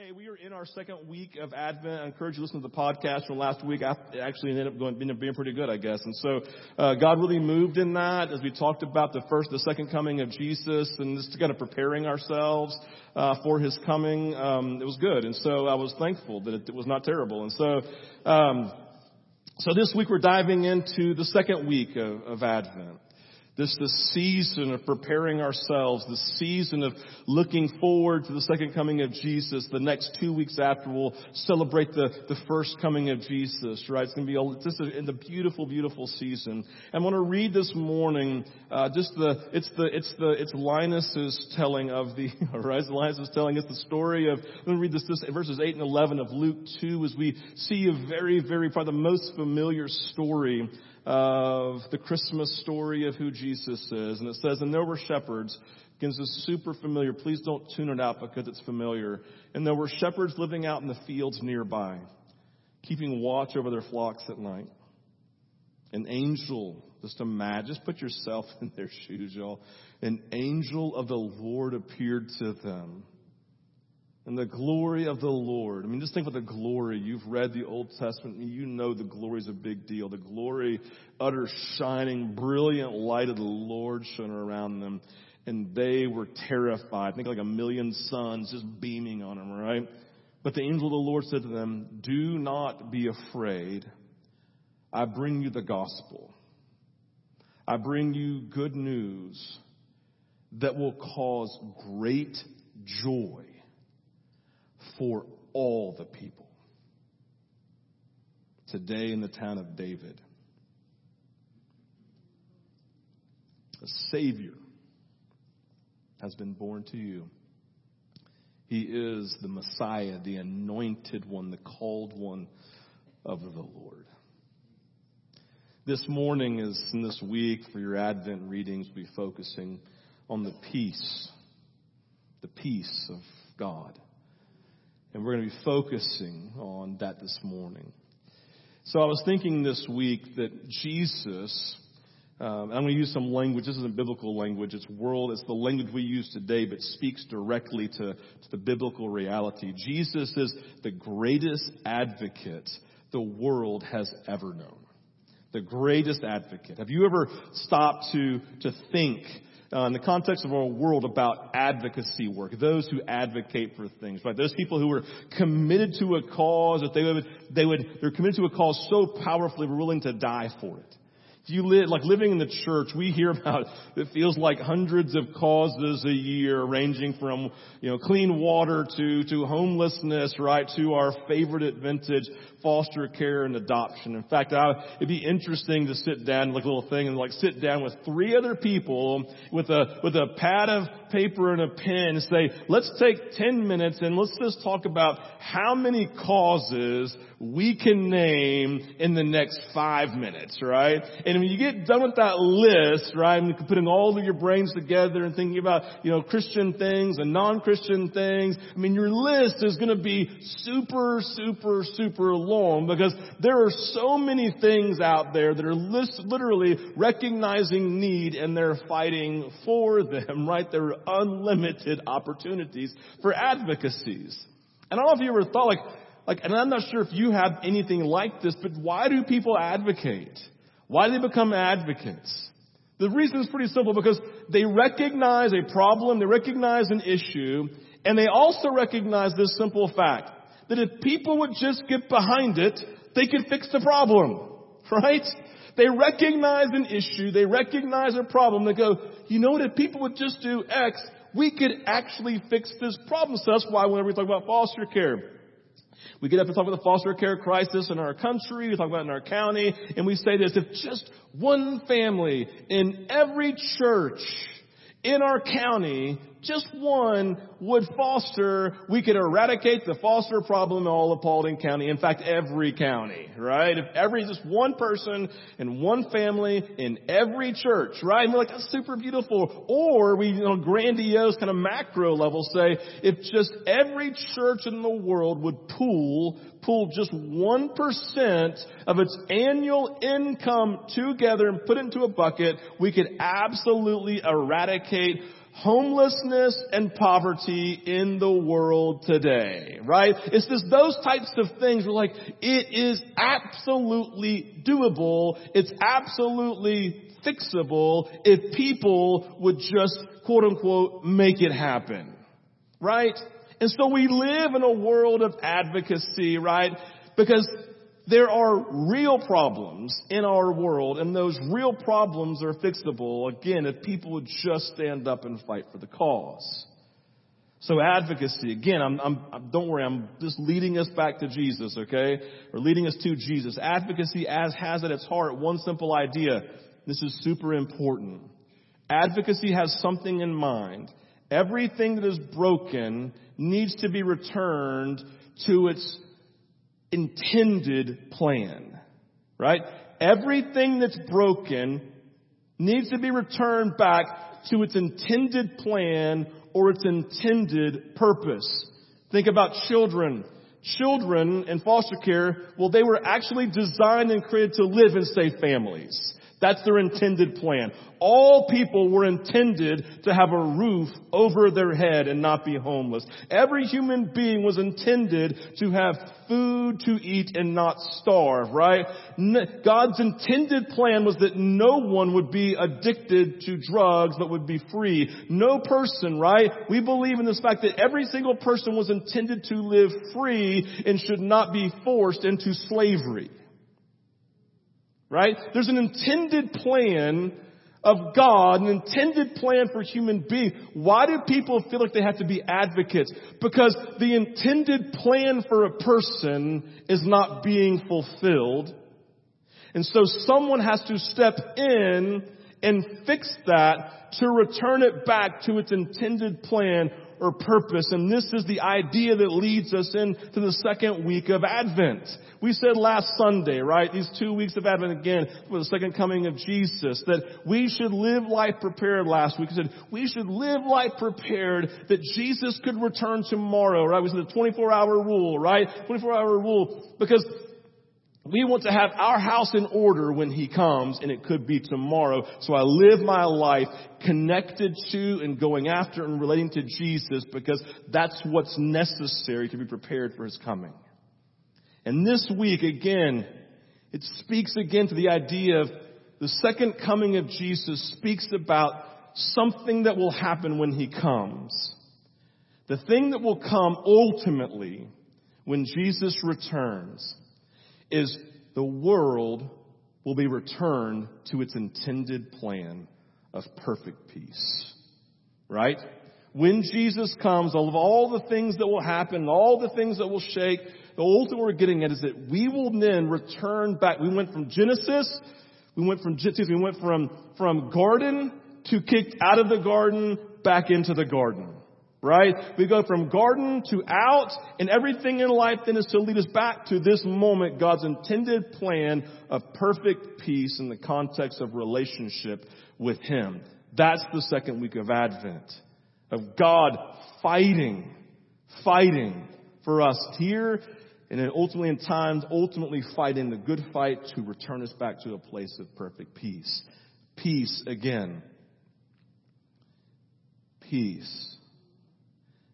Hey, we are in our second week of Advent. I encourage you to listen to the podcast from last week. I actually ended up going, being, pretty good, I guess. And so, uh, God really moved in that as we talked about the first, the second coming of Jesus and just kind of preparing ourselves, uh, for His coming. Um, it was good. And so I was thankful that it, it was not terrible. And so, um, so this week we're diving into the second week of, of Advent. This the season of preparing ourselves, the season of looking forward to the second coming of Jesus. The next two weeks after we'll celebrate the, the first coming of Jesus, right? It's going to be a, just a, in the beautiful, beautiful season. I want to read this morning, uh, just the, it's the, it's the, it's Linus's telling of the, right? Linus is telling us the story of, let me read this, this, verses 8 and 11 of Luke 2 as we see a very, very, probably the most familiar story of the Christmas story of who Jesus is. And it says, and there were shepherds. Again, this is super familiar. Please don't tune it out because it's familiar. And there were shepherds living out in the fields nearby, keeping watch over their flocks at night. An angel, just imagine, just put yourself in their shoes, y'all. An angel of the Lord appeared to them and the glory of the Lord. I mean, just think about the glory. You've read the Old Testament. And you know the glory is a big deal. The glory, utter shining, brilliant light of the Lord shone around them. And they were terrified. I Think like a million suns just beaming on them, right? But the angel of the Lord said to them, Do not be afraid. I bring you the gospel. I bring you good news that will cause great joy for all the people. Today in the town of David, a Savior has been born to you. He is the Messiah, the anointed one, the called one of the Lord. This morning is in this week for your Advent readings, we'll be focusing on the peace, the peace of God. And we're going to be focusing on that this morning. So I was thinking this week that Jesus, um, I'm going to use some language. This isn't biblical language. It's world. It's the language we use today, but speaks directly to, to the biblical reality. Jesus is the greatest advocate the world has ever known. The greatest advocate. Have you ever stopped to, to think uh, in the context of our world about advocacy work, those who advocate for things, right? Those people who are committed to a cause that they would, they would, they're committed to a cause so powerfully, we're willing to die for it. If you live, like living in the church, we hear about, it feels like hundreds of causes a year ranging from, you know, clean water to, to homelessness, right, to our favorite vintage foster care and adoption. In fact, I, it'd be interesting to sit down, like a little thing, and like sit down with three other people with a with a pad of paper and a pen and say, let's take ten minutes and let's just talk about how many causes we can name in the next five minutes, right? And when you get done with that list, right, and putting all of your brains together and thinking about, you know, Christian things and non-Christian things, I mean, your list is going to be super, super, super long because there are so many things out there that are literally recognizing need and they're fighting for them, right? There are unlimited opportunities for advocacies. And I don't know if you ever thought like, like, and I'm not sure if you have anything like this, but why do people advocate? Why do they become advocates? The reason is pretty simple because they recognize a problem, they recognize an issue, and they also recognize this simple fact that if people would just get behind it, they could fix the problem. Right? They recognize an issue, they recognize a problem, they go, you know what, if people would just do X, we could actually fix this problem. So that's why whenever we talk about foster care, we get up and talk about the foster care crisis in our country, we talk about it in our county, and we say this, if just one family in every church in our county just one would foster, we could eradicate the foster problem in all of Paulding County. In fact, every county, right? If every, just one person and one family in every church, right? And we're like, that's super beautiful. Or we, you know, grandiose kind of macro level say, if just every church in the world would pool, pool just 1% of its annual income together and put into a bucket, we could absolutely eradicate homelessness and poverty in the world today, right? It's just those types of things where like, it is absolutely doable. It's absolutely fixable if people would just quote unquote make it happen. Right? And so we live in a world of advocacy, right? Because there are real problems in our world and those real problems are fixable again if people would just stand up and fight for the cause. So advocacy, again, I'm, I'm, don't worry, I'm just leading us back to Jesus, okay? Or leading us to Jesus. Advocacy as has at its heart one simple idea. This is super important. Advocacy has something in mind. Everything that is broken needs to be returned to its intended plan. Right? Everything that's broken needs to be returned back to its intended plan or its intended purpose. Think about children. Children in foster care, well, they were actually designed and created to live in safe families. That's their intended plan. All people were intended to have a roof over their head and not be homeless. Every human being was intended to have food to eat and not starve, right? God's intended plan was that no one would be addicted to drugs but would be free. No person, right? We believe in this fact that every single person was intended to live free and should not be forced into slavery. Right? There's an intended plan of God, an intended plan for human beings. Why do people feel like they have to be advocates? Because the intended plan for a person is not being fulfilled. And so someone has to step in and fix that to return it back to its intended plan or purpose. And this is the idea that leads us into the second week of Advent. We said last Sunday, right? These two weeks of Advent again for the second coming of Jesus that we should live life prepared last week. We said we should live life prepared that Jesus could return tomorrow, right? We said the 24 hour rule, right? 24 hour rule because we want to have our house in order when He comes, and it could be tomorrow. So I live my life connected to and going after and relating to Jesus because that's what's necessary to be prepared for His coming. And this week, again, it speaks again to the idea of the second coming of Jesus speaks about something that will happen when He comes. The thing that will come ultimately when Jesus returns is the world will be returned to its intended plan of perfect peace. Right? When Jesus comes, all of all the things that will happen, all the things that will shake, the ultimate we're getting at is that we will then return back. We went from Genesis, we went from, we went from, from garden to kicked out of the garden back into the garden. Right? We go from garden to out, and everything in life then is to lead us back to this moment, God's intended plan of perfect peace in the context of relationship with Him. That's the second week of Advent. Of God fighting, fighting for us here, and then ultimately in times, ultimately fighting the good fight to return us back to a place of perfect peace. Peace again. Peace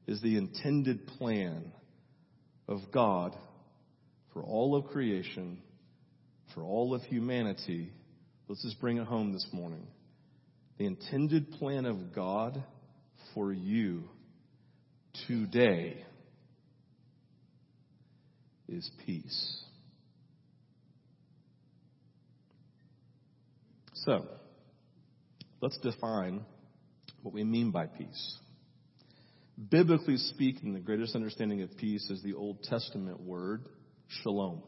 is the intended plan of God for all of creation, for all of humanity. Let's just bring it home this morning. The intended plan of God for you today is peace. So, let's define what we mean by peace. Biblically speaking, the greatest understanding of peace is the Old Testament word, shalom.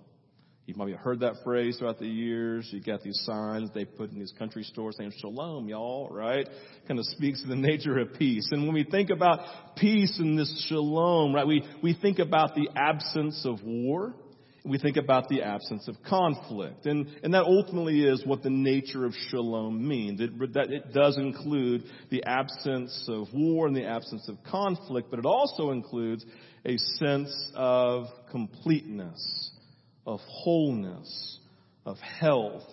You've maybe heard that phrase throughout the years. You got these signs they put in these country stores saying shalom, y'all, right? Kind of speaks to the nature of peace. And when we think about peace and this shalom, right, we, we think about the absence of war we think about the absence of conflict. And, and that ultimately is what the nature of shalom means. It, that it does include the absence of war and the absence of conflict, but it also includes a sense of completeness, of wholeness, of health,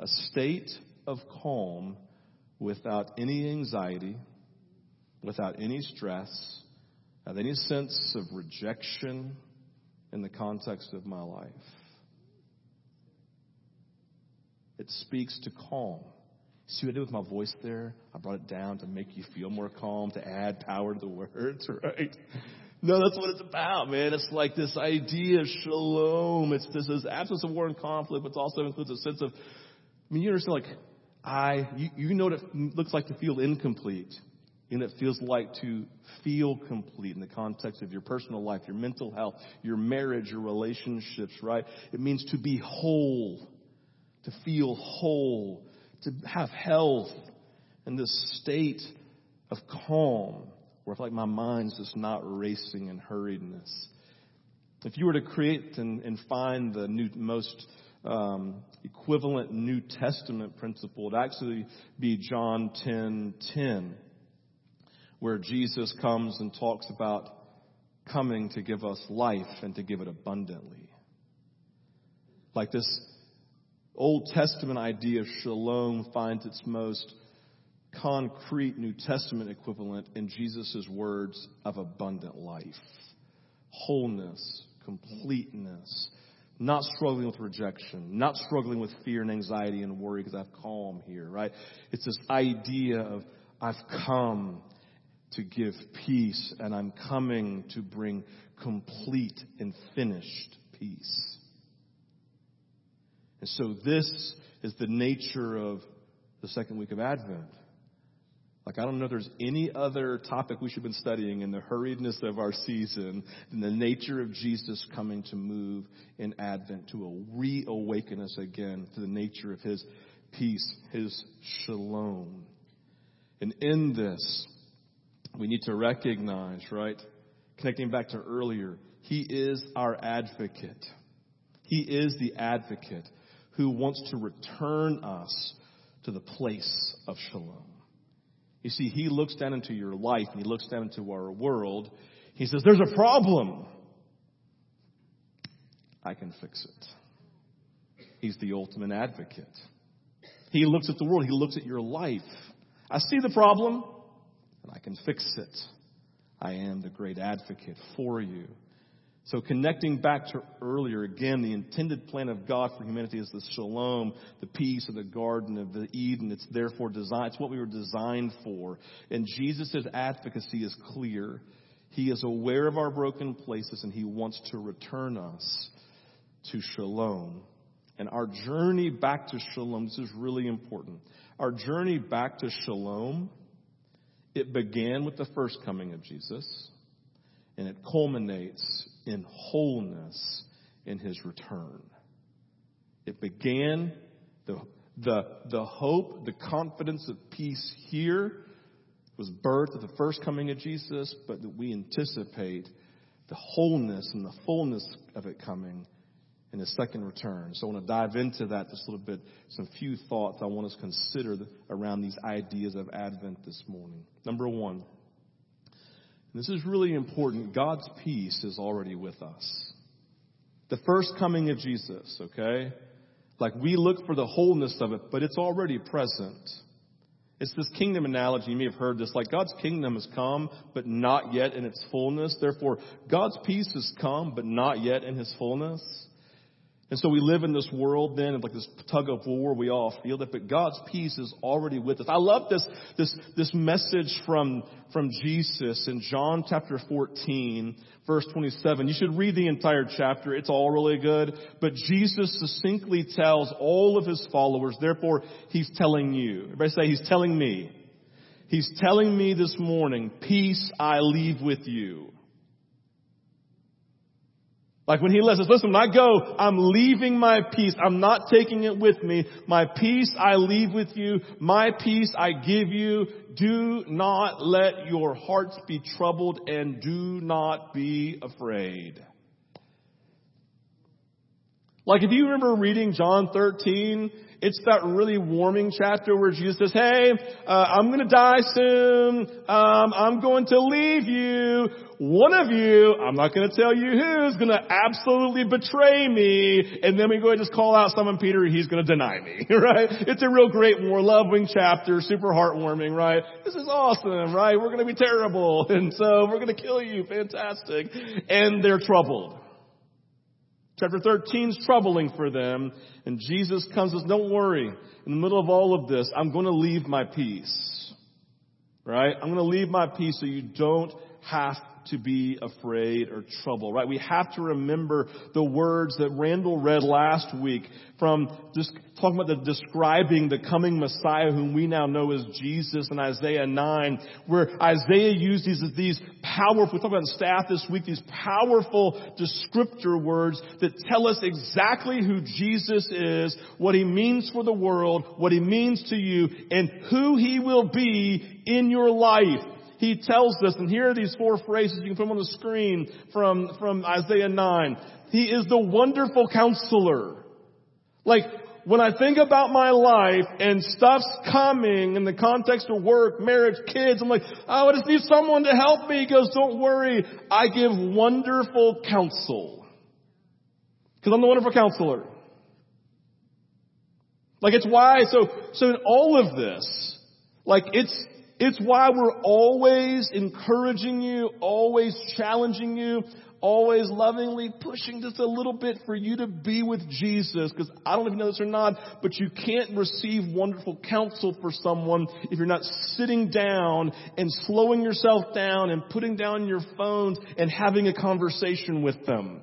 a state of calm without any anxiety, without any stress, without any sense of rejection in the context of my life. It speaks to calm. See what I did with my voice there? I brought it down to make you feel more calm, to add power to the words, right? No, that's what it's about, man. It's like this idea of shalom. It's this, absence of war and conflict, but it also includes a sense of, I mean, you understand, like, I, you, you know what it looks like to feel incomplete. And it feels like to feel complete in the context of your personal life, your mental health, your marriage, your relationships, right? It means to be whole, to feel whole, to have health in this state of calm where I feel like my mind's just not racing and hurriedness. If you were to create and, and find the new, most um, equivalent New Testament principle, it'd actually be John 10 10, where Jesus comes and talks about coming to give us life and to give it abundantly. Like this Old Testament idea of shalom finds its most concrete New Testament equivalent in Jesus' words of abundant life. Wholeness, completeness, not struggling with rejection, not struggling with fear and anxiety and worry because I have calm here, right? It's this idea of I've come to give peace and I'm coming to bring complete and finished peace. And so this is the nature of the second week of Advent. Like, I don't know if there's any other topic we should have been studying in the hurriedness of our season than the nature of Jesus coming to move in Advent to reawaken us again to the nature of His peace, His shalom. And in this, we need to recognize, right? Connecting back to earlier, He is our advocate. He is the advocate who wants to return us to the place of shalom. You see, he looks down into your life and he looks down into our world. He says, There's a problem. I can fix it. He's the ultimate advocate. He looks at the world, he looks at your life. I see the problem, I can fix it. I am the great advocate for you. So connecting back to earlier, again, the intended plan of God for humanity is the shalom, the peace of the Garden of the Eden. It's therefore designed, it's what we were designed for. And Jesus' advocacy is clear. He is aware of our broken places and he wants to return us to shalom. And our journey back to shalom, this is really important. Our journey back to shalom, it began with the first coming of Jesus and it culminates in wholeness in his return. It began the, the, the hope, the confidence of peace here was birthed at the first coming of Jesus, but that we anticipate the wholeness and the fullness of it coming in his second return. So I want to dive into that just a little bit, some few thoughts I want us to consider around these ideas of Advent this morning. Number one, this is really important. God's peace is already with us. The first coming of Jesus, okay? Like we look for the wholeness of it, but it's already present. It's this kingdom analogy. You may have heard this. Like God's kingdom has come, but not yet in its fullness. Therefore, God's peace has come, but not yet in his fullness. And so we live in this world then of like this tug of war. We all feel that, but God's peace is already with us. I love this, this, this message from, from Jesus in John chapter 14, verse 27. You should read the entire chapter. It's all really good. But Jesus succinctly tells all of his followers, therefore he's telling you. Everybody say he's telling me. He's telling me this morning, peace I leave with you. Like when he lets us, listen, when I go, I'm leaving my peace. I'm not taking it with me. My peace I leave with you. My peace I give you. Do not let your hearts be troubled and do not be afraid. Like if you remember reading John 13, it's that really warming chapter where Jesus says, hey, uh, I'm gonna die soon, um, I'm going to leave you, one of you, I'm not gonna tell you who, is gonna absolutely betray me, and then we go and just call out Simon Peter, he's gonna deny me, right? It's a real great, more loving chapter, super heartwarming, right? This is awesome, right? We're gonna be terrible, and so we're gonna kill you, fantastic. And they're troubled. Chapter 13 is troubling for them, and Jesus comes and says, don't worry, in the middle of all of this, I'm going to leave my peace. Right? I'm going to leave my peace so you don't have to be afraid or troubled, right? We have to remember the words that Randall read last week from just talking about the describing the coming Messiah whom we now know as Jesus in Isaiah 9, where Isaiah used these, these powerful, we talked about staff this week, these powerful descriptor words that tell us exactly who Jesus is, what he means for the world, what he means to you, and who he will be in your life he tells us, and here are these four phrases, you can put them on the screen from, from Isaiah 9. He is the wonderful counselor. Like, when I think about my life and stuff's coming in the context of work, marriage, kids, I'm like, oh, I just need someone to help me. He goes, don't worry. I give wonderful counsel. Cause I'm the wonderful counselor. Like it's why, so, so in all of this, like it's, it's why we're always encouraging you, always challenging you, always lovingly pushing just a little bit for you to be with Jesus. Because I don't know if you know this or not, but you can't receive wonderful counsel for someone if you're not sitting down and slowing yourself down and putting down your phones and having a conversation with them.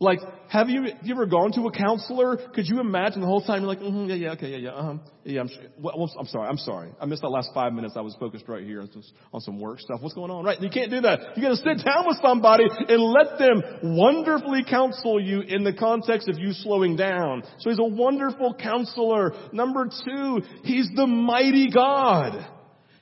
Like, have you, you ever gone to a counselor? Could you imagine the whole time you're like, mm-hmm, yeah, yeah, okay, yeah, yeah, uh-huh, yeah, I'm, well, I'm sorry, I'm sorry. I missed that last five minutes. I was focused right here on some work stuff. What's going on? Right, you can't do that. You gotta sit down with somebody and let them wonderfully counsel you in the context of you slowing down. So he's a wonderful counselor. Number two, he's the mighty God.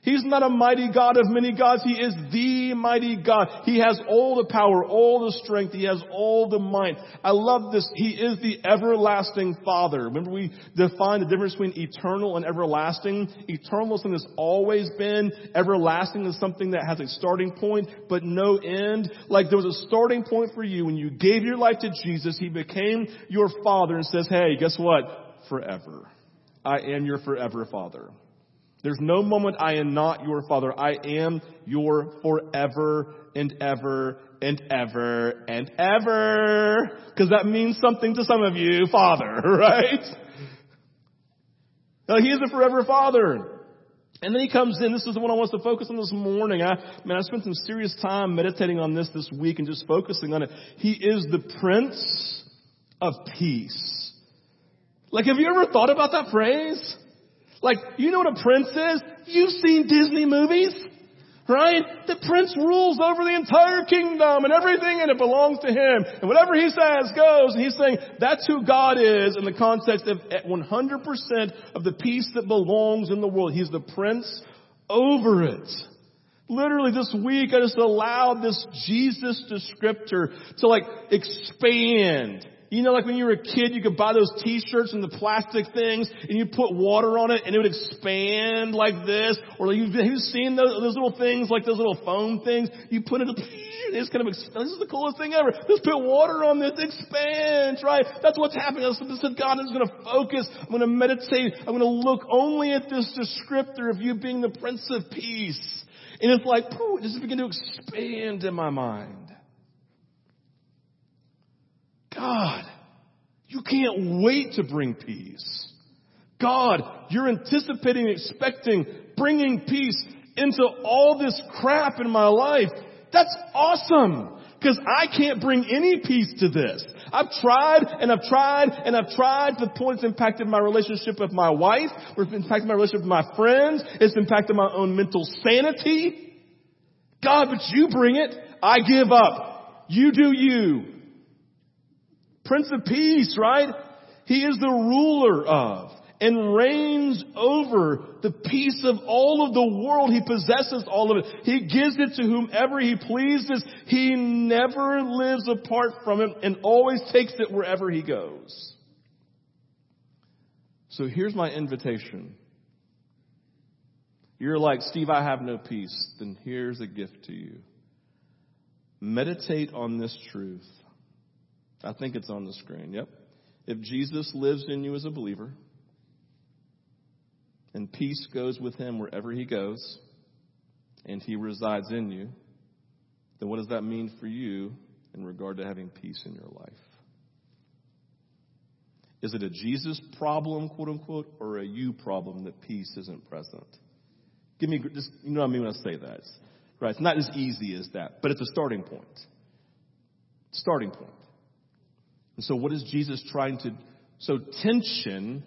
He's not a mighty God of many gods. He is the mighty God. He has all the power, all the strength. He has all the might. I love this. He is the everlasting Father. Remember we defined the difference between eternal and everlasting? Eternal is something that's always been. Everlasting is something that has a starting point, but no end. Like there was a starting point for you when you gave your life to Jesus. He became your Father and says, hey, guess what? Forever. I am your forever Father. There's no moment I am not your father. I am your forever and ever and ever and ever. Cause that means something to some of you, father, right? Now, he is a forever father. And then he comes in. This is the one I want us to focus on this morning. I man, I spent some serious time meditating on this this week and just focusing on it. He is the Prince of Peace. Like, have you ever thought about that phrase? Like, you know what a prince is? You've seen Disney movies, right? The prince rules over the entire kingdom and everything and it belongs to him. And whatever he says goes. And he's saying that's who God is in the context of 100% of the peace that belongs in the world. He's the prince over it. Literally this week I just allowed this Jesus descriptor to like expand you know, like when you were a kid, you could buy those t-shirts and the plastic things and you put water on it and it would expand like this. Or you've, you've seen those, those little things, like those little foam things. You put it, it's kind of, this is the coolest thing ever. Just put water on this, expands, right? That's what's happening. I said, God is going to focus. I'm going to meditate. I'm going to look only at this descriptor of you being the Prince of Peace. And it's like, pooh, it just begin to expand in my mind. God, you can't wait to bring peace. God, you're anticipating, expecting, bringing peace into all this crap in my life. That's awesome. Cause I can't bring any peace to this. I've tried and I've tried and I've tried the point it's impacted my relationship with my wife, or it's impacted my relationship with my friends, it's impacted my own mental sanity. God, but you bring it. I give up. You do you. Prince of Peace, right? He is the ruler of and reigns over the peace of all of the world. He possesses all of it. He gives it to whomever he pleases. He never lives apart from it and always takes it wherever he goes. So here's my invitation. You're like, Steve, I have no peace. Then here's a gift to you. Meditate on this truth. I think it's on the screen. Yep. If Jesus lives in you as a believer, and peace goes with him wherever he goes, and he resides in you, then what does that mean for you in regard to having peace in your life? Is it a Jesus problem, quote unquote, or a you problem that peace isn't present? Give me just, you know what I mean when I say that. Right? It's not as easy as that, but it's a starting point. Starting point. And so what is Jesus trying to, so tension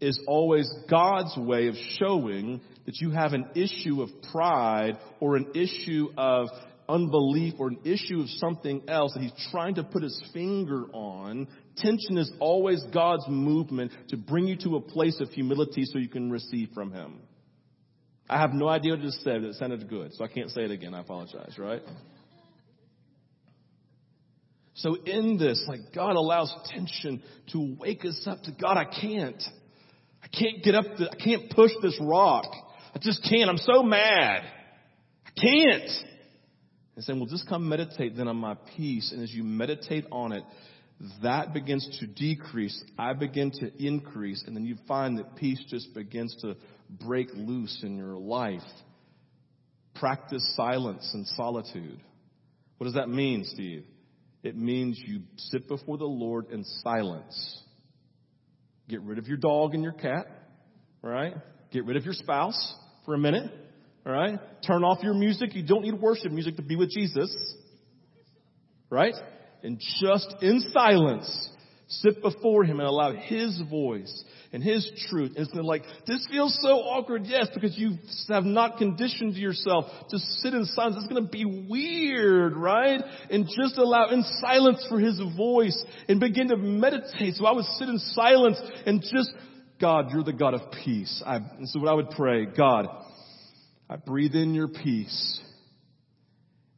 is always God's way of showing that you have an issue of pride or an issue of unbelief or an issue of something else that he's trying to put his finger on. Tension is always God's movement to bring you to a place of humility so you can receive from him. I have no idea what I just said, it sounded good, so I can't say it again. I apologize, right? So in this, like God allows tension to wake us up to God, I can't. I can't get up, the, I can't push this rock. I just can't. I'm so mad. I can't. And saying, well, just come meditate then on my peace. And as you meditate on it, that begins to decrease. I begin to increase. And then you find that peace just begins to break loose in your life. Practice silence and solitude. What does that mean, Steve? It means you sit before the Lord in silence. Get rid of your dog and your cat, right? Get rid of your spouse for a minute, all right? Turn off your music. You don't need worship music to be with Jesus, right? And just in silence, sit before Him and allow His voice and His truth. And it's like, this feels so awkward. Yes, because you have not conditioned yourself to sit in silence. It's going to be weird, right? And just allow in silence for His voice and begin to meditate. So I would sit in silence and just, God, you're the God of peace. I, and so what I would pray, God, I breathe in your peace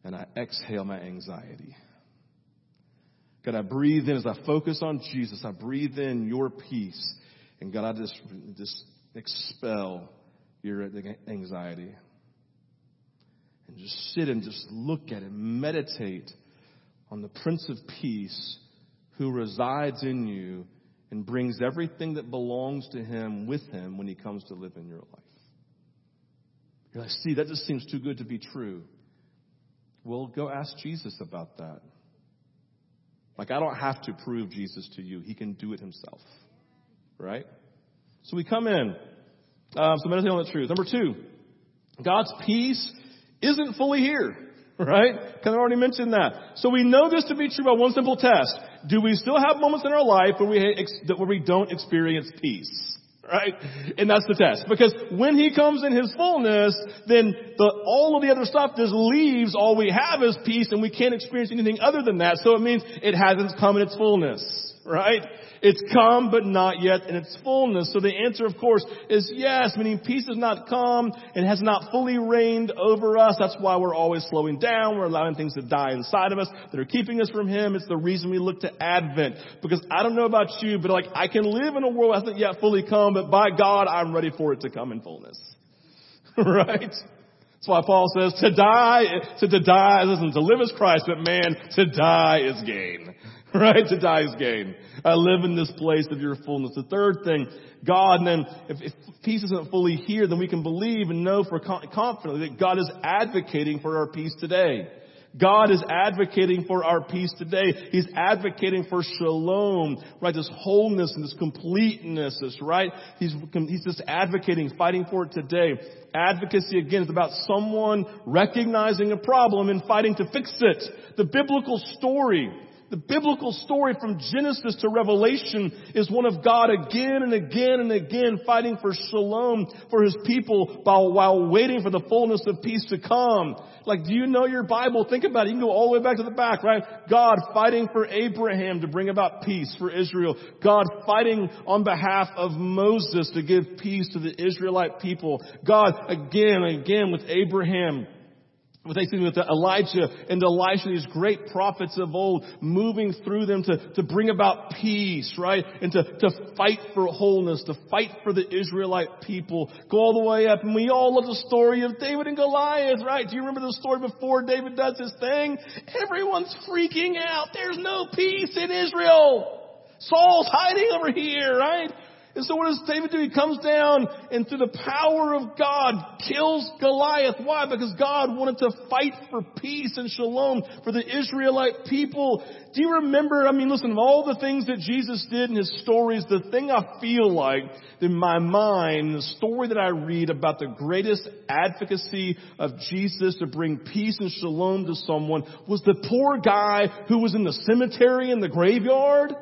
and I exhale my anxiety. God, I breathe in as I focus on Jesus. I breathe in your peace and God, I just, just expel your anxiety. And just sit and just look at it, meditate on the Prince of Peace who resides in you and brings everything that belongs to him with him when he comes to live in your life. You're like, see, that just seems too good to be true. Well, go ask Jesus about that. Like, I don't have to prove Jesus to you. He can do it himself right? So we come in. Um, so meditate on the truth. Number two, God's peace isn't fully here, right? Kind of already mentioned that. So we know this to be true by one simple test. Do we still have moments in our life where we, where we don't experience peace? Right? And that's the test. Because when He comes in His fullness, then the, all of the other stuff just leaves. All we have is peace and we can't experience anything other than that. So it means it hasn't come in its fullness. Right? It's come, but not yet in its fullness. So the answer, of course, is yes, meaning peace has not come and has not fully reigned over us. That's why we're always slowing down. We're allowing things to die inside of us that are keeping us from Him. It's the reason we look to Advent. Because I don't know about you, but like I can live in a world that hasn't yet fully come, but by God, I'm ready for it to come in fullness. right? That's why Paul says to die, to, to die, listen, to live is Christ, but man, to die is gain. right? To die is gain. I live in this place of your fullness. The third thing, God, and then if, if peace isn't fully here, then we can believe and know for confidently that God is advocating for our peace today. God is advocating for our peace today. He's advocating for shalom, right? This wholeness and this completeness, this, right? He's, he's just advocating, fighting for it today. Advocacy again is about someone recognizing a problem and fighting to fix it. The biblical story The biblical story from Genesis to Revelation is one of God again and again and again fighting for shalom for his people while, waiting for the fullness of peace to come. Like, do you know your Bible? Think about it. You can go all the way back to the back, right? God fighting for Abraham to bring about peace for Israel. God fighting on behalf of Moses to give peace to the Israelite people. God again and again with Abraham with, with Elijah and Elisha, these great prophets of old, moving through them to, to bring about peace, right? And to, to fight for wholeness, to fight for the Israelite people. Go all the way up. And we all love the story of David and Goliath, right? Do you remember the story before David does his thing? Everyone's freaking out. There's no peace in Israel. Saul's hiding over here, right? And so what does David do? He comes down and through the power of God kills Goliath. Why? Because God wanted to fight for peace and shalom for the Israelite people. Do you remember, I mean listen, of all the things that Jesus did in his stories, the thing I feel like in my mind, the story that I read about the greatest advocacy of Jesus to bring peace and shalom to someone was the poor guy who was in the cemetery in the graveyard.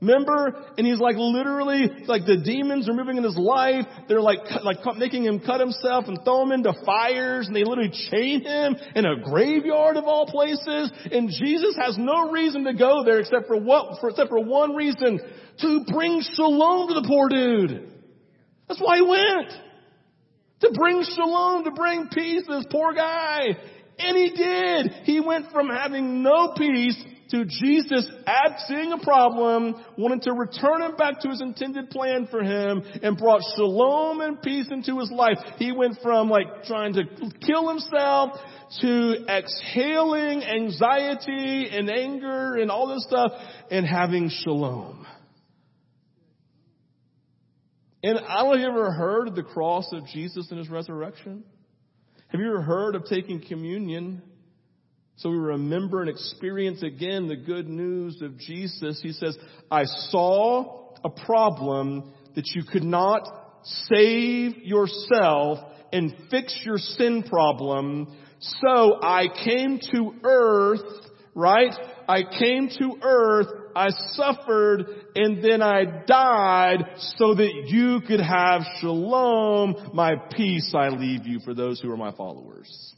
Remember? And he's like literally, like the demons are moving in his life. They're like, like making him cut himself and throw him into fires and they literally chain him in a graveyard of all places. And Jesus has no reason to go there except for what, for, except for one reason. To bring shalom to the poor dude. That's why he went. To bring shalom, to bring peace to this poor guy. And he did. He went from having no peace to Jesus at seeing a problem, wanted to return him back to his intended plan for him, and brought shalom and peace into his life. He went from like trying to kill himself to exhaling anxiety and anger and all this stuff and having shalom. And I don't know if you ever heard of the cross of Jesus and his resurrection. Have you ever heard of taking communion so we remember and experience again the good news of Jesus. He says, I saw a problem that you could not save yourself and fix your sin problem. So I came to earth, right? I came to earth, I suffered, and then I died so that you could have shalom. My peace I leave you for those who are my followers.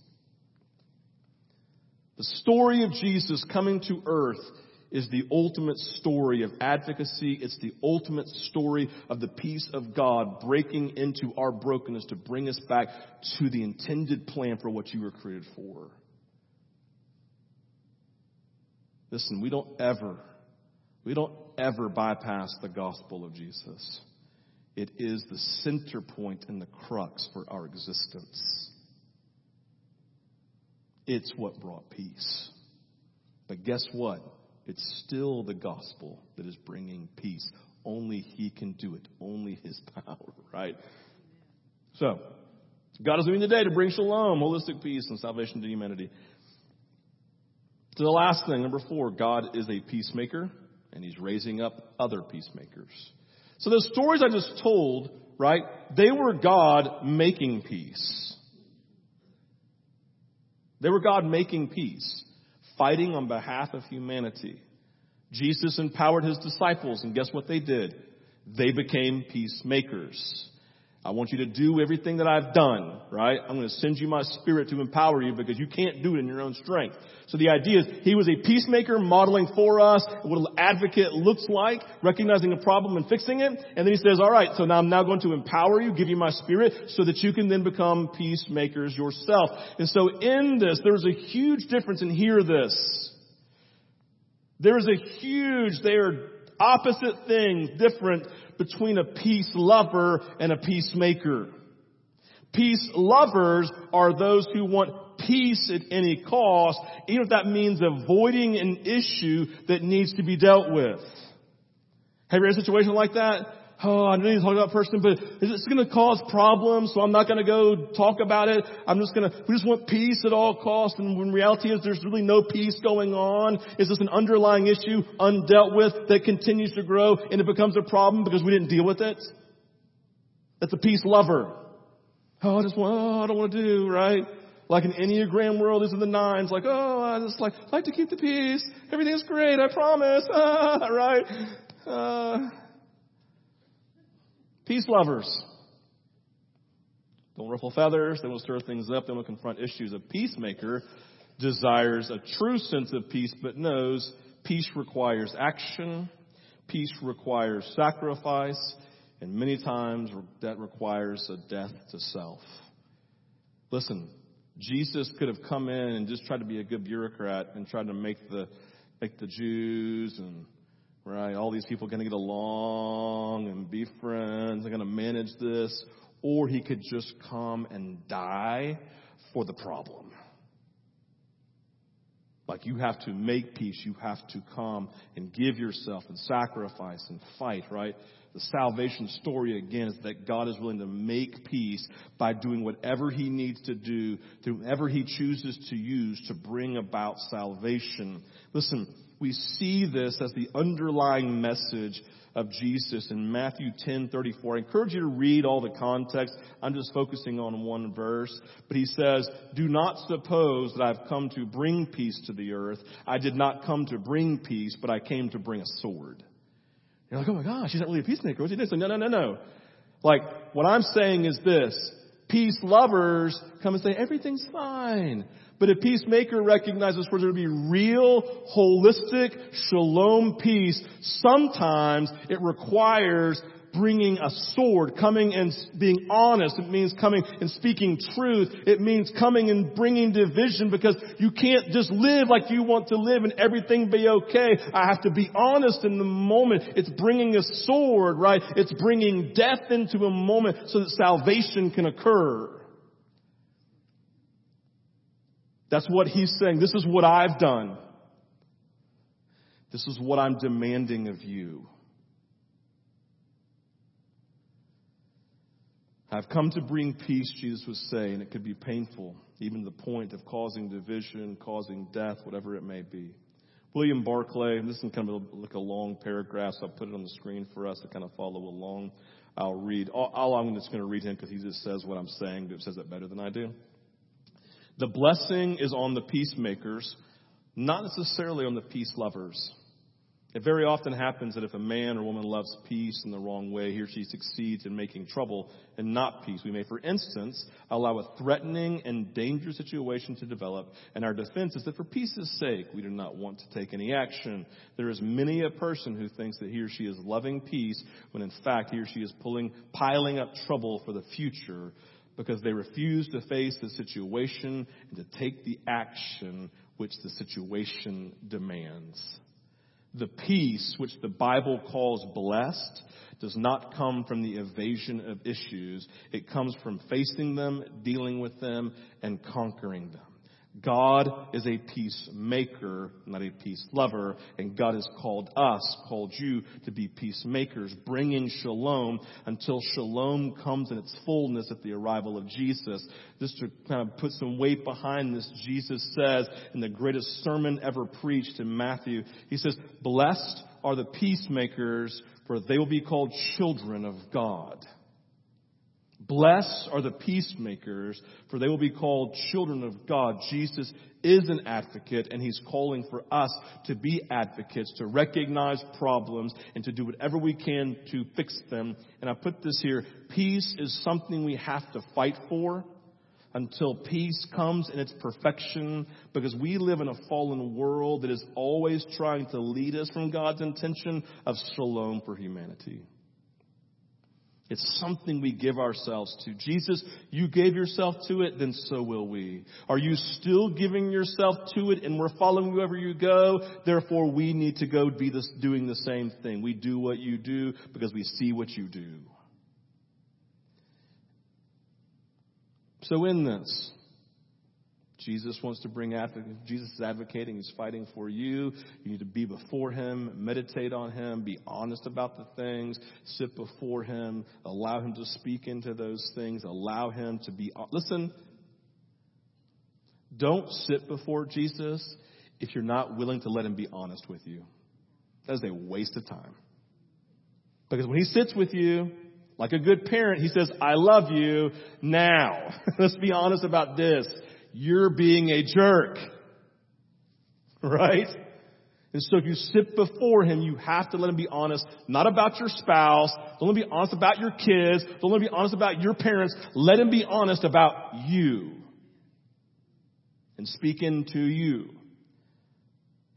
The story of Jesus coming to earth is the ultimate story of advocacy. It's the ultimate story of the peace of God breaking into our brokenness to bring us back to the intended plan for what you were created for. Listen, we don't ever, we don't ever bypass the gospel of Jesus. It is the center point and the crux for our existence. It's what brought peace. But guess what? It's still the gospel that is bringing peace. Only He can do it. Only His power, right? So, God is doing today to bring shalom, holistic peace, and salvation to humanity. So the last thing, number four, God is a peacemaker, and He's raising up other peacemakers. So the stories I just told, right, they were God making peace. They were God making peace, fighting on behalf of humanity. Jesus empowered his disciples, and guess what they did? They became peacemakers. I want you to do everything that I've done, right? I'm going to send you my spirit to empower you because you can't do it in your own strength. So the idea is he was a peacemaker modeling for us what an advocate looks like, recognizing a problem and fixing it. And then he says, all right, so now I'm now going to empower you, give you my spirit so that you can then become peacemakers yourself. And so in this, there's a huge difference and hear this. There is a huge, they are opposite things, different between a peace lover and a peacemaker. Peace lovers are those who want peace at any cost, even if that means avoiding an issue that needs to be dealt with. Have you ever had a situation like that? Oh, I need to talk that person, but is this going to cause problems? So I'm not going to go talk about it. I'm just going to, we just want peace at all costs. And when reality is there's really no peace going on. Is this an underlying issue undealt with that continues to grow and it becomes a problem because we didn't deal with it? That's a peace lover. Oh, I just want, oh, I don't want to do, right? Like an Enneagram world, these are the nines, like, oh, I just like, like to keep the peace. Everything's great, I promise. Ah, right? Uh, peace lovers. Don't ruffle feathers. They will stir things up. They will confront issues. A peacemaker desires a true sense of peace, but knows peace requires action. Peace requires sacrifice. And many times that requires a death to self. Listen, Jesus could have come in and just tried to be a good bureaucrat and tried to make the make the Jews and right all these people going to get along and be friends. They're going to manage this, or he could just come and die for the problem. Like you have to make peace, you have to come and give yourself and sacrifice and fight, right? The salvation story again is that God is willing to make peace by doing whatever He needs to do, whatever He chooses to use to bring about salvation. Listen, we see this as the underlying message of Jesus in Matthew 10:34. I encourage you to read all the context. I'm just focusing on one verse, but he says, "Do not suppose that I've come to bring peace to the earth. I did not come to bring peace, but I came to bring a sword." You're like, "Oh my gosh, he's not really a peacemaker." What's he doing? So, no, no, no, no. Like what I'm saying is this: peace lovers come and say everything's fine. But a peacemaker recognizes for there to be real, holistic, shalom peace, sometimes it requires bringing a sword, coming and being honest. It means coming and speaking truth. It means coming and bringing division because you can't just live like you want to live and everything be okay. I have to be honest in the moment. It's bringing a sword, right? It's bringing death into a moment so that salvation can occur. That's what he's saying. This is what I've done. This is what I'm demanding of you. I've come to bring peace, Jesus was saying. It could be painful, even to the point of causing division, causing death, whatever it may be. William Barclay, this is kind of like a long paragraph, so I'll put it on the screen for us to kind of follow along. I'll read. All, all I'm just going to read him because he just says what I'm saying, but says it better than I do. The blessing is on the peacemakers, not necessarily on the peace lovers. It very often happens that if a man or woman loves peace in the wrong way, he or she succeeds in making trouble and not peace. We may, for instance, allow a threatening and dangerous situation to develop, and our defense is that for peace's sake, we do not want to take any action. There is many a person who thinks that he or she is loving peace when in fact he or she is pulling, piling up trouble for the future because they refuse to face the situation and to take the action which the situation demands. The peace which the Bible calls blessed does not come from the evasion of issues. It comes from facing them, dealing with them, and conquering them. God is a peacemaker, not a peace lover, and God has called us, called you to be peacemakers, bringing shalom until shalom comes in its fullness at the arrival of Jesus. Just to kind of put some weight behind this, Jesus says in the greatest sermon ever preached in Matthew, He says, Blessed are the peacemakers, for they will be called children of God. Blessed are the peacemakers, for they will be called children of God. Jesus is an advocate, and he's calling for us to be advocates, to recognize problems, and to do whatever we can to fix them. And I put this here peace is something we have to fight for until peace comes in its perfection, because we live in a fallen world that is always trying to lead us from God's intention of shalom for humanity. It's something we give ourselves to. Jesus, you gave yourself to it, then so will we. Are you still giving yourself to it and we're following wherever you go? Therefore, we need to go be this, doing the same thing. We do what you do because we see what you do. So in this, Jesus wants to bring advocate. Jesus is advocating. He's fighting for you. You need to be before Him, meditate on Him, be honest about the things, sit before Him, allow Him to speak into those things, allow Him to be. Listen, don't sit before Jesus if you're not willing to let Him be honest with you. That is a waste of time. Because when He sits with you, like a good parent, He says, I love you now. Let's be honest about this. You're being a jerk. Right? And so if you sit before him, you have to let him be honest, not about your spouse. Don't let him be honest about your kids. Don't let him be honest about your parents. Let him be honest about you. And speak into you.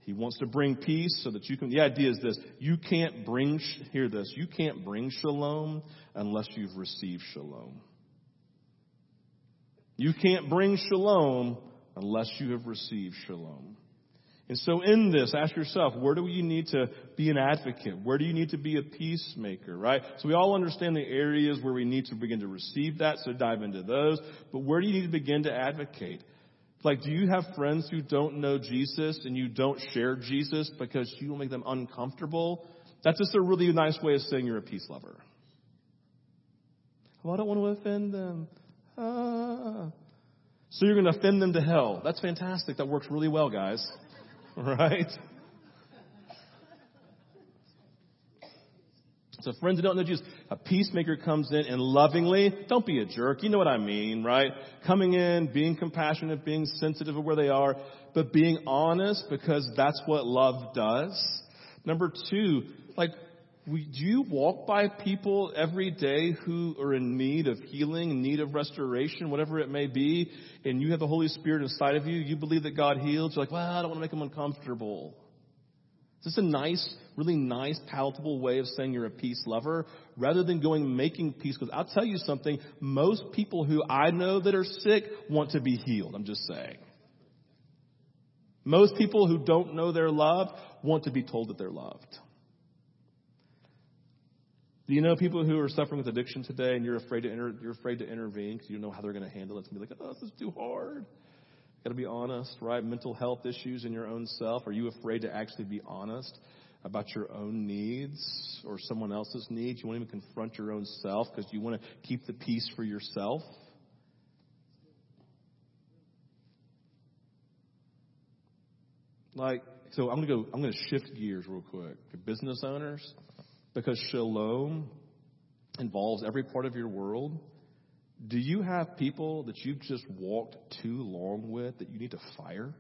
He wants to bring peace so that you can, the idea is this, you can't bring, hear this, you can't bring shalom unless you've received shalom. You can't bring shalom unless you have received shalom. And so in this, ask yourself, where do you need to be an advocate? Where do you need to be a peacemaker, right? So we all understand the areas where we need to begin to receive that, so dive into those. But where do you need to begin to advocate? Like, do you have friends who don't know Jesus and you don't share Jesus because you will make them uncomfortable? That's just a really nice way of saying you're a peace lover. Well, I don't want to offend them. So you're going to offend them to hell. That's fantastic. That works really well, guys. Right? So friends who don't know Jesus, a peacemaker comes in and lovingly, don't be a jerk, you know what I mean, right? Coming in, being compassionate, being sensitive of where they are, but being honest because that's what love does. Number two, like, do you walk by people every day who are in need of healing, need of restoration, whatever it may be, and you have the Holy Spirit inside of you, you believe that God heals, you're like, well, I don't want to make them uncomfortable. Is this a nice, really nice, palatable way of saying you're a peace lover rather than going making peace? Because I'll tell you something, most people who I know that are sick want to be healed. I'm just saying. Most people who don't know they're loved want to be told that they're loved. Do you know people who are suffering with addiction today and you're afraid to inter- you're afraid to intervene because you don't know how they're going to handle it? It's going to be like, oh, this is too hard. Got to be honest, right? Mental health issues in your own self. Are you afraid to actually be honest about your own needs or someone else's needs? You won't even confront your own self because you want to keep the peace for yourself. Like, so I'm gonna go. I'm gonna shift gears real quick. Business owners, because shalom involves every part of your world do you have people that you've just walked too long with that you need to fire?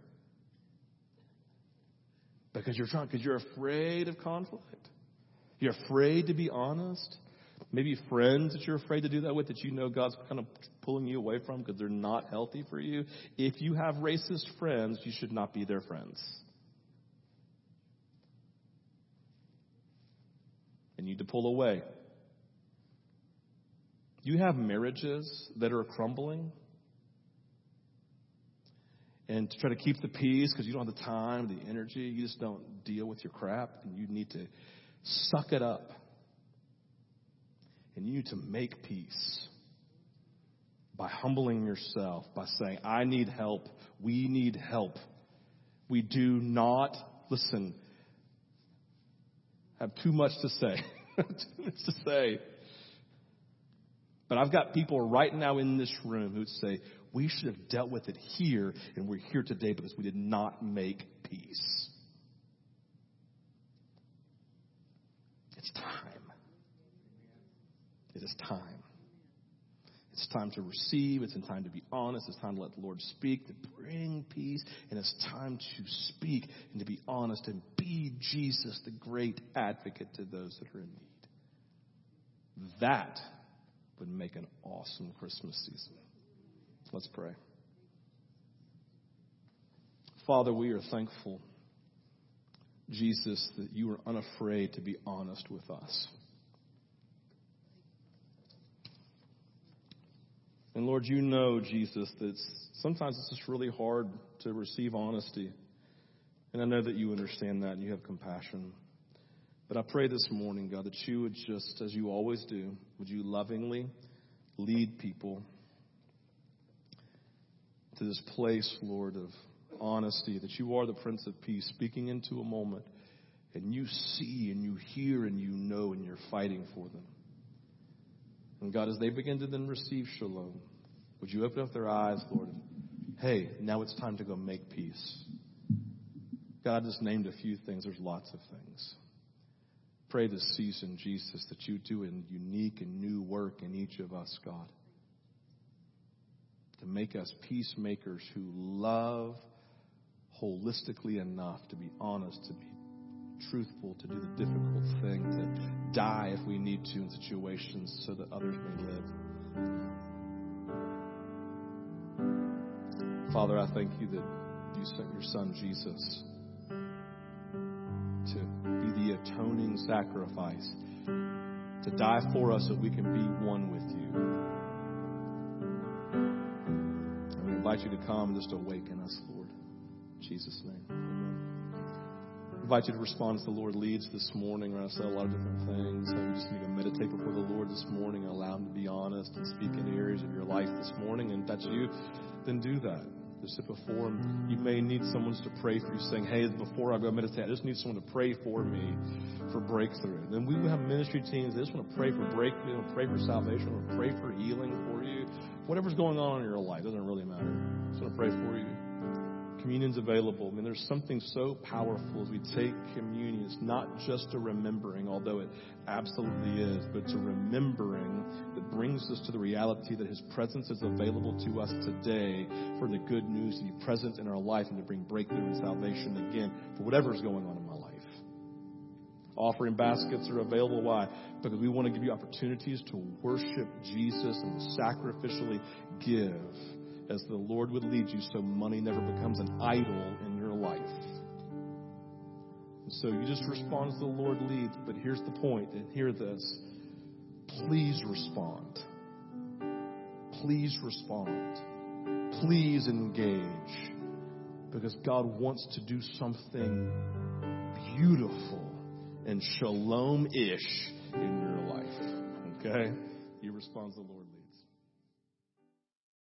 Because you're trying, because you're afraid of conflict. You're afraid to be honest. Maybe friends that you're afraid to do that with that you know God's kind of pulling you away from because they're not healthy for you. If you have racist friends, you should not be their friends. And you need to pull away. You have marriages that are crumbling. And to try to keep the peace because you don't have the time, the energy, you just don't deal with your crap, and you need to suck it up. And you need to make peace by humbling yourself, by saying, I need help. We need help. We do not, listen, have too much to say. too much to say. But I've got people right now in this room who'd say, we should have dealt with it here, and we're here today because we did not make peace. It's time. It is time. It's time to receive. It's time to be honest. It's time to let the Lord speak, to bring peace. And it's time to speak and to be honest and be Jesus, the great advocate to those that are in need. That would make an awesome Christmas season. Let's pray. Father, we are thankful, Jesus, that you are unafraid to be honest with us. And Lord, you know, Jesus, that sometimes it's just really hard to receive honesty. And I know that you understand that and you have compassion. But I pray this morning, God, that you would just, as you always do, would you lovingly lead people to this place, Lord, of honesty, that you are the Prince of Peace, speaking into a moment, and you see and you hear and you know and you're fighting for them. And God, as they begin to then receive shalom, would you open up their eyes, Lord? Hey, now it's time to go make peace. God just named a few things. There's lots of things pray this season, Jesus, that you do a unique and new work in each of us, God. to make us peacemakers who love holistically enough to be honest, to be truthful, to do the difficult thing, to die if we need to in situations so that others may live. Father, I thank you that you sent your son Jesus to be the atoning sacrifice, to die for us so we can be one with you. And we invite you to come just awaken us, Lord. In Jesus' name. Invite you to respond as the Lord leads this morning. We're going to say a lot of different things. So we just need to meditate before the Lord this morning and allow Him to be honest and speak in areas of your life this morning. And if that's you, then do that to sit before Him. You may need someone to pray for you, saying, Hey, before I go meditate, I just need someone to pray for me for breakthrough. Then we have ministry teams. They just want to pray for breakthrough, pray for salvation, or pray for healing for you. Whatever's going on in your life doesn't really matter. I just want to pray for you. Communion's available. I mean, there's something so powerful as we take communion. It's not just a remembering, although it absolutely is, but it's a remembering that brings us to the reality that His presence is available to us today for the good news to be present in our life and to bring breakthrough and salvation again for whatever's going on in my life. Offering baskets are available. Why? Because we want to give you opportunities to worship Jesus and sacrificially give as the Lord would lead you so money never becomes an idol in your life. And so you just respond as the Lord leads, but here's the point, and hear this. Please respond. Please respond. Please engage. Because God wants to do something beautiful and shalom ish in your life. Okay? He responds to the Lord.